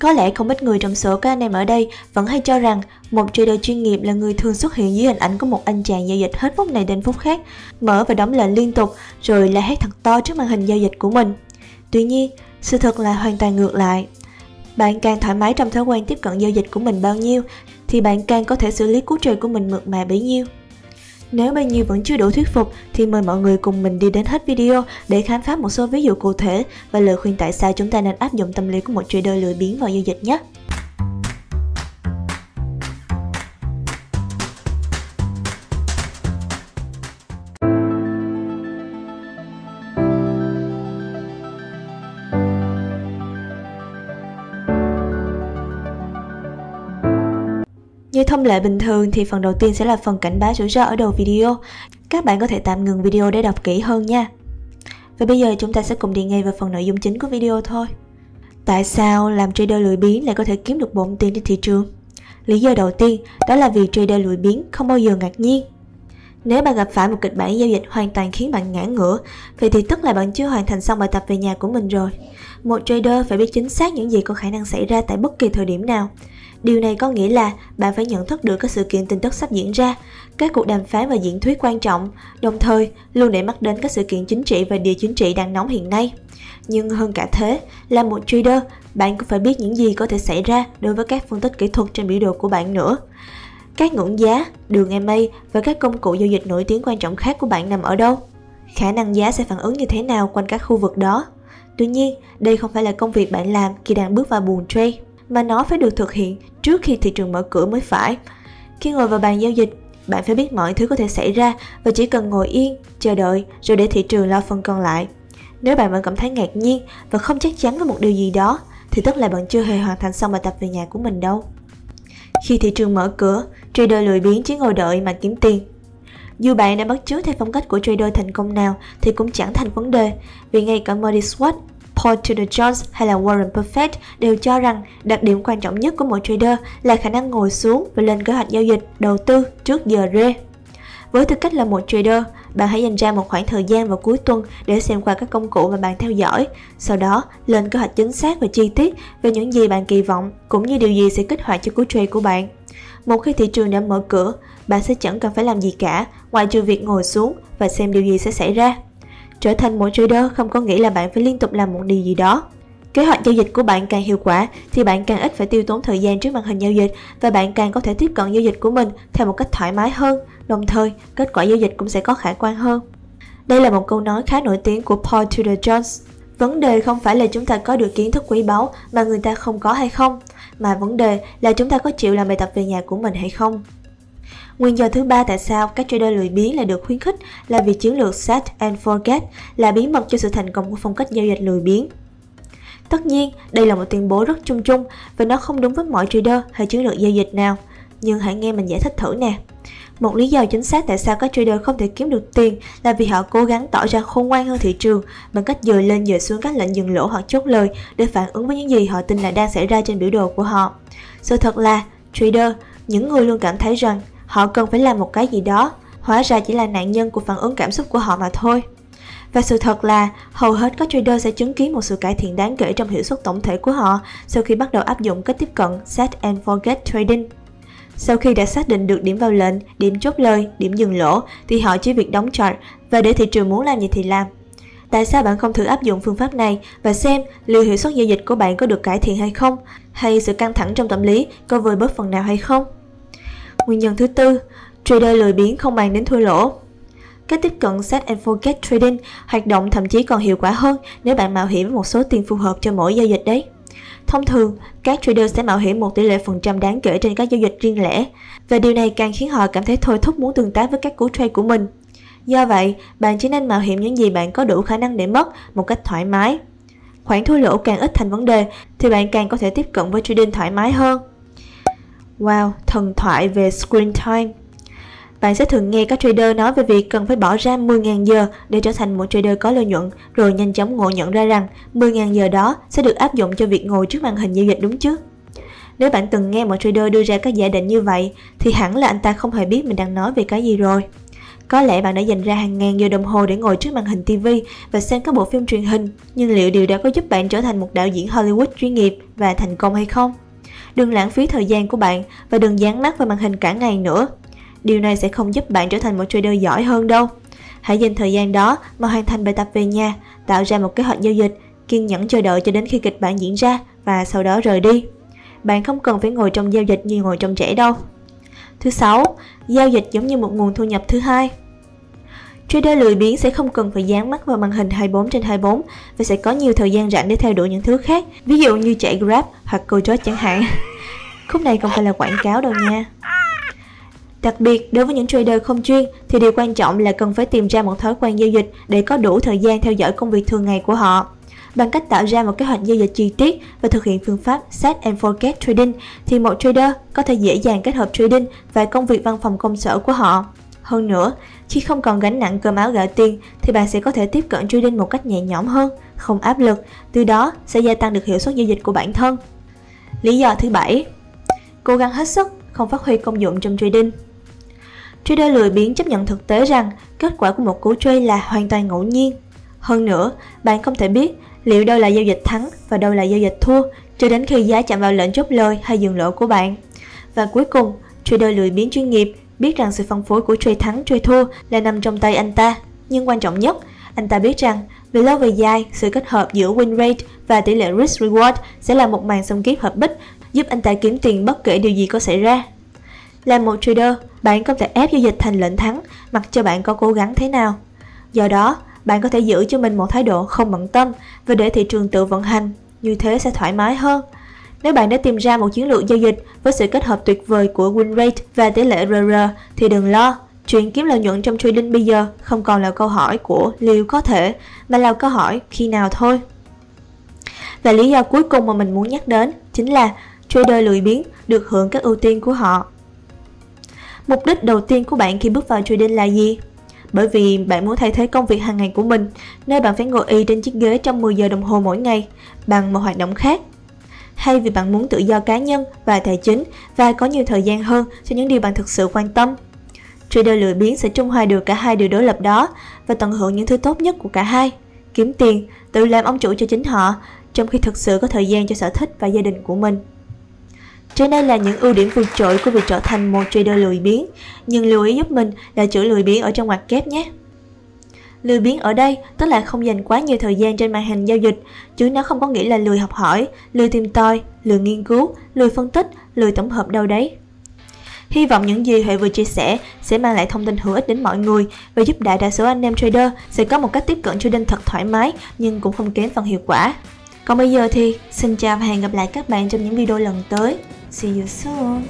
Có lẽ không ít người trong số các anh em ở đây vẫn hay cho rằng một trader chuyên nghiệp là người thường xuất hiện dưới hình ảnh của một anh chàng giao dịch hết phút này đến phút khác, mở và đóng lệnh liên tục rồi la hét thật to trước màn hình giao dịch của mình. Tuy nhiên, sự thật là hoàn toàn ngược lại. Bạn càng thoải mái trong thói quen tiếp cận giao dịch của mình bao nhiêu thì bạn càng có thể xử lý cú trade của mình mượt mà bấy nhiêu. Nếu bao nhiêu vẫn chưa đủ thuyết phục, thì mời mọi người cùng mình đi đến hết video để khám phá một số ví dụ cụ thể và lời khuyên tại sao chúng ta nên áp dụng tâm lý của một trader lười biếng vào giao dịch nhé. Như thông lệ bình thường thì phần đầu tiên sẽ là phần cảnh báo rủi ro ở đầu video. Các bạn có thể tạm ngừng video để đọc kỹ hơn nha. Và bây giờ chúng ta sẽ cùng đi ngay vào phần nội dung chính của video thôi. Tại sao làm trader lười biếng lại có thể kiếm được bộn tiền trên thị trường? Lý do đầu tiên đó là vì trader lười biếng không bao giờ ngạc nhiên. Nếu bạn gặp phải một kịch bản giao dịch hoàn toàn khiến bạn ngã ngửa, vậy thì tức là bạn chưa hoàn thành xong bài tập về nhà của mình rồi. Một trader phải biết chính xác những gì có khả năng xảy ra tại bất kỳ thời điểm nào. Điều này có nghĩa là bạn phải nhận thức được các sự kiện tin tức sắp diễn ra, các cuộc đàm phán và diễn thuyết quan trọng, đồng thời luôn để mắt đến các sự kiện chính trị và địa chính trị đang nóng hiện nay. Nhưng hơn cả thế, là một trader, bạn cũng phải biết những gì có thể xảy ra đối với các phân tích kỹ thuật trên biểu đồ của bạn nữa. Các ngưỡng giá, đường MA và các công cụ giao dịch nổi tiếng quan trọng khác của bạn nằm ở đâu? Khả năng giá sẽ phản ứng như thế nào quanh các khu vực đó? Tuy nhiên, đây không phải là công việc bạn làm khi đang bước vào buồn trade mà nó phải được thực hiện trước khi thị trường mở cửa mới phải. Khi ngồi vào bàn giao dịch, bạn phải biết mọi thứ có thể xảy ra và chỉ cần ngồi yên, chờ đợi rồi để thị trường lo phần còn lại. Nếu bạn vẫn cảm thấy ngạc nhiên và không chắc chắn với một điều gì đó, thì tức là bạn chưa hề hoàn thành xong bài tập về nhà của mình đâu. Khi thị trường mở cửa, trader lười biếng chỉ ngồi đợi mà kiếm tiền. Dù bạn đã bắt chước theo phong cách của trader thành công nào thì cũng chẳng thành vấn đề, vì ngay cả Murray Swat Paul Tudor Jones hay là Warren Buffett đều cho rằng đặc điểm quan trọng nhất của một trader là khả năng ngồi xuống và lên kế hoạch giao dịch, đầu tư trước giờ rê. Với tư cách là một trader, bạn hãy dành ra một khoảng thời gian vào cuối tuần để xem qua các công cụ mà bạn theo dõi, sau đó lên kế hoạch chính xác và chi tiết về những gì bạn kỳ vọng cũng như điều gì sẽ kích hoạt cho cú trade của bạn. Một khi thị trường đã mở cửa, bạn sẽ chẳng cần phải làm gì cả ngoài trừ việc ngồi xuống và xem điều gì sẽ xảy ra. Trở thành một trader không có nghĩa là bạn phải liên tục làm một điều gì đó. Kế hoạch giao dịch của bạn càng hiệu quả thì bạn càng ít phải tiêu tốn thời gian trước màn hình giao dịch và bạn càng có thể tiếp cận giao dịch của mình theo một cách thoải mái hơn, đồng thời kết quả giao dịch cũng sẽ có khả quan hơn. Đây là một câu nói khá nổi tiếng của Paul Tudor Jones. Vấn đề không phải là chúng ta có được kiến thức quý báu mà người ta không có hay không, mà vấn đề là chúng ta có chịu làm bài tập về nhà của mình hay không. Nguyên do thứ ba tại sao các trader lười biếng lại được khuyến khích là vì chiến lược set and forget là bí mật cho sự thành công của phong cách giao dịch lười biếng. Tất nhiên, đây là một tuyên bố rất chung chung và nó không đúng với mọi trader hay chiến lược giao dịch nào. Nhưng hãy nghe mình giải thích thử nè. Một lý do chính xác tại sao các trader không thể kiếm được tiền là vì họ cố gắng tỏ ra khôn ngoan hơn thị trường bằng cách dời lên dời xuống các lệnh dừng lỗ hoặc chốt lời để phản ứng với những gì họ tin là đang xảy ra trên biểu đồ của họ. Sự thật là, trader, những người luôn cảm thấy rằng họ cần phải làm một cái gì đó hóa ra chỉ là nạn nhân của phản ứng cảm xúc của họ mà thôi và sự thật là hầu hết các trader sẽ chứng kiến một sự cải thiện đáng kể trong hiệu suất tổng thể của họ sau khi bắt đầu áp dụng cách tiếp cận set and forget trading sau khi đã xác định được điểm vào lệnh, điểm chốt lời, điểm dừng lỗ thì họ chỉ việc đóng chart và để thị trường muốn làm gì thì làm. Tại sao bạn không thử áp dụng phương pháp này và xem liệu hiệu suất giao dịch của bạn có được cải thiện hay không, hay sự căng thẳng trong tâm lý có vơi bớt phần nào hay không? Nguyên nhân thứ tư, trader lười biếng không bàn đến thua lỗ. Cách tiếp cận set and forget trading hoạt động thậm chí còn hiệu quả hơn nếu bạn mạo hiểm một số tiền phù hợp cho mỗi giao dịch đấy. Thông thường, các trader sẽ mạo hiểm một tỷ lệ phần trăm đáng kể trên các giao dịch riêng lẻ và điều này càng khiến họ cảm thấy thôi thúc muốn tương tác với các cú trade của mình. Do vậy, bạn chỉ nên mạo hiểm những gì bạn có đủ khả năng để mất một cách thoải mái. Khoản thua lỗ càng ít thành vấn đề thì bạn càng có thể tiếp cận với trading thoải mái hơn. Wow, thần thoại về screen time. Bạn sẽ thường nghe các trader nói về việc cần phải bỏ ra 10.000 giờ để trở thành một trader có lợi nhuận, rồi nhanh chóng ngộ nhận ra rằng 10.000 giờ đó sẽ được áp dụng cho việc ngồi trước màn hình giao dịch đúng chứ? Nếu bạn từng nghe một trader đưa ra các giả định như vậy, thì hẳn là anh ta không hề biết mình đang nói về cái gì rồi. Có lẽ bạn đã dành ra hàng ngàn giờ đồng hồ để ngồi trước màn hình TV và xem các bộ phim truyền hình, nhưng liệu điều đó có giúp bạn trở thành một đạo diễn Hollywood chuyên nghiệp và thành công hay không? Đừng lãng phí thời gian của bạn và đừng dán mắt vào màn hình cả ngày nữa. Điều này sẽ không giúp bạn trở thành một trader giỏi hơn đâu. Hãy dành thời gian đó mà hoàn thành bài tập về nhà, tạo ra một kế hoạch giao dịch, kiên nhẫn chờ đợi cho đến khi kịch bản diễn ra và sau đó rời đi. Bạn không cần phải ngồi trong giao dịch như ngồi trong trẻ đâu. Thứ sáu, giao dịch giống như một nguồn thu nhập thứ hai. Trader lười biếng sẽ không cần phải dán mắt vào màn hình 24 trên 24 và sẽ có nhiều thời gian rảnh để theo đuổi những thứ khác, ví dụ như chạy Grab hoặc câu chẳng hạn. Khúc này không phải là quảng cáo đâu nha. Đặc biệt, đối với những trader không chuyên thì điều quan trọng là cần phải tìm ra một thói quen giao dịch để có đủ thời gian theo dõi công việc thường ngày của họ. Bằng cách tạo ra một kế hoạch giao dịch chi tiết và thực hiện phương pháp Set and Forget Trading thì một trader có thể dễ dàng kết hợp trading và công việc văn phòng công sở của họ. Hơn nữa, khi không còn gánh nặng cơm áo gạo tiền thì bạn sẽ có thể tiếp cận trading một cách nhẹ nhõm hơn, không áp lực, từ đó sẽ gia tăng được hiệu suất giao dịch của bản thân. Lý do thứ bảy, cố gắng hết sức, không phát huy công dụng trong trading. Trader lười biếng chấp nhận thực tế rằng kết quả của một cú trade là hoàn toàn ngẫu nhiên. Hơn nữa, bạn không thể biết liệu đâu là giao dịch thắng và đâu là giao dịch thua cho đến khi giá chạm vào lệnh chốt lời hay dừng lỗ của bạn. Và cuối cùng, trader lười biếng chuyên nghiệp biết rằng sự phân phối của chơi thắng chơi thua là nằm trong tay anh ta. Nhưng quan trọng nhất, anh ta biết rằng về lâu về dài, sự kết hợp giữa win rate và tỷ lệ risk reward sẽ là một màn xung kiếp hợp bích giúp anh ta kiếm tiền bất kể điều gì có xảy ra. Là một trader, bạn không thể ép giao dịch thành lệnh thắng mặc cho bạn có cố gắng thế nào. Do đó, bạn có thể giữ cho mình một thái độ không bận tâm và để thị trường tự vận hành, như thế sẽ thoải mái hơn. Nếu bạn đã tìm ra một chiến lược giao dịch với sự kết hợp tuyệt vời của win rate và tỷ lệ RR thì đừng lo, chuyện kiếm lợi nhuận trong trading bây giờ không còn là câu hỏi của liệu có thể mà là câu hỏi khi nào thôi. Và lý do cuối cùng mà mình muốn nhắc đến chính là trader lười biếng được hưởng các ưu tiên của họ. Mục đích đầu tiên của bạn khi bước vào trading là gì? Bởi vì bạn muốn thay thế công việc hàng ngày của mình, nơi bạn phải ngồi y trên chiếc ghế trong 10 giờ đồng hồ mỗi ngày bằng một hoạt động khác. Hay vì bạn muốn tự do cá nhân và tài chính và có nhiều thời gian hơn cho những điều bạn thực sự quan tâm. Trader lười biếng sẽ trung hòa được cả hai điều đối lập đó và tận hưởng những thứ tốt nhất của cả hai. Kiếm tiền, tự làm ông chủ cho chính họ, trong khi thực sự có thời gian cho sở thích và gia đình của mình. Trên đây là những ưu điểm vượt trội của việc trở thành một trader lười biếng, nhưng lưu ý giúp mình là chữ lười biếng ở trong ngoặc kép nhé. Lười biếng ở đây tức là không dành quá nhiều thời gian trên màn hình giao dịch, chứ nó không có nghĩa là lười học hỏi, lười tìm tòi, lười nghiên cứu, lười phân tích, lười tổng hợp đâu đấy. Hy vọng những gì Huệ vừa chia sẻ sẽ mang lại thông tin hữu ích đến mọi người và giúp đại đa số anh em trader sẽ có một cách tiếp cận trading thật thoải mái nhưng cũng không kém phần hiệu quả. Còn bây giờ thì xin chào và hẹn gặp lại các bạn trong những video lần tới. See you soon.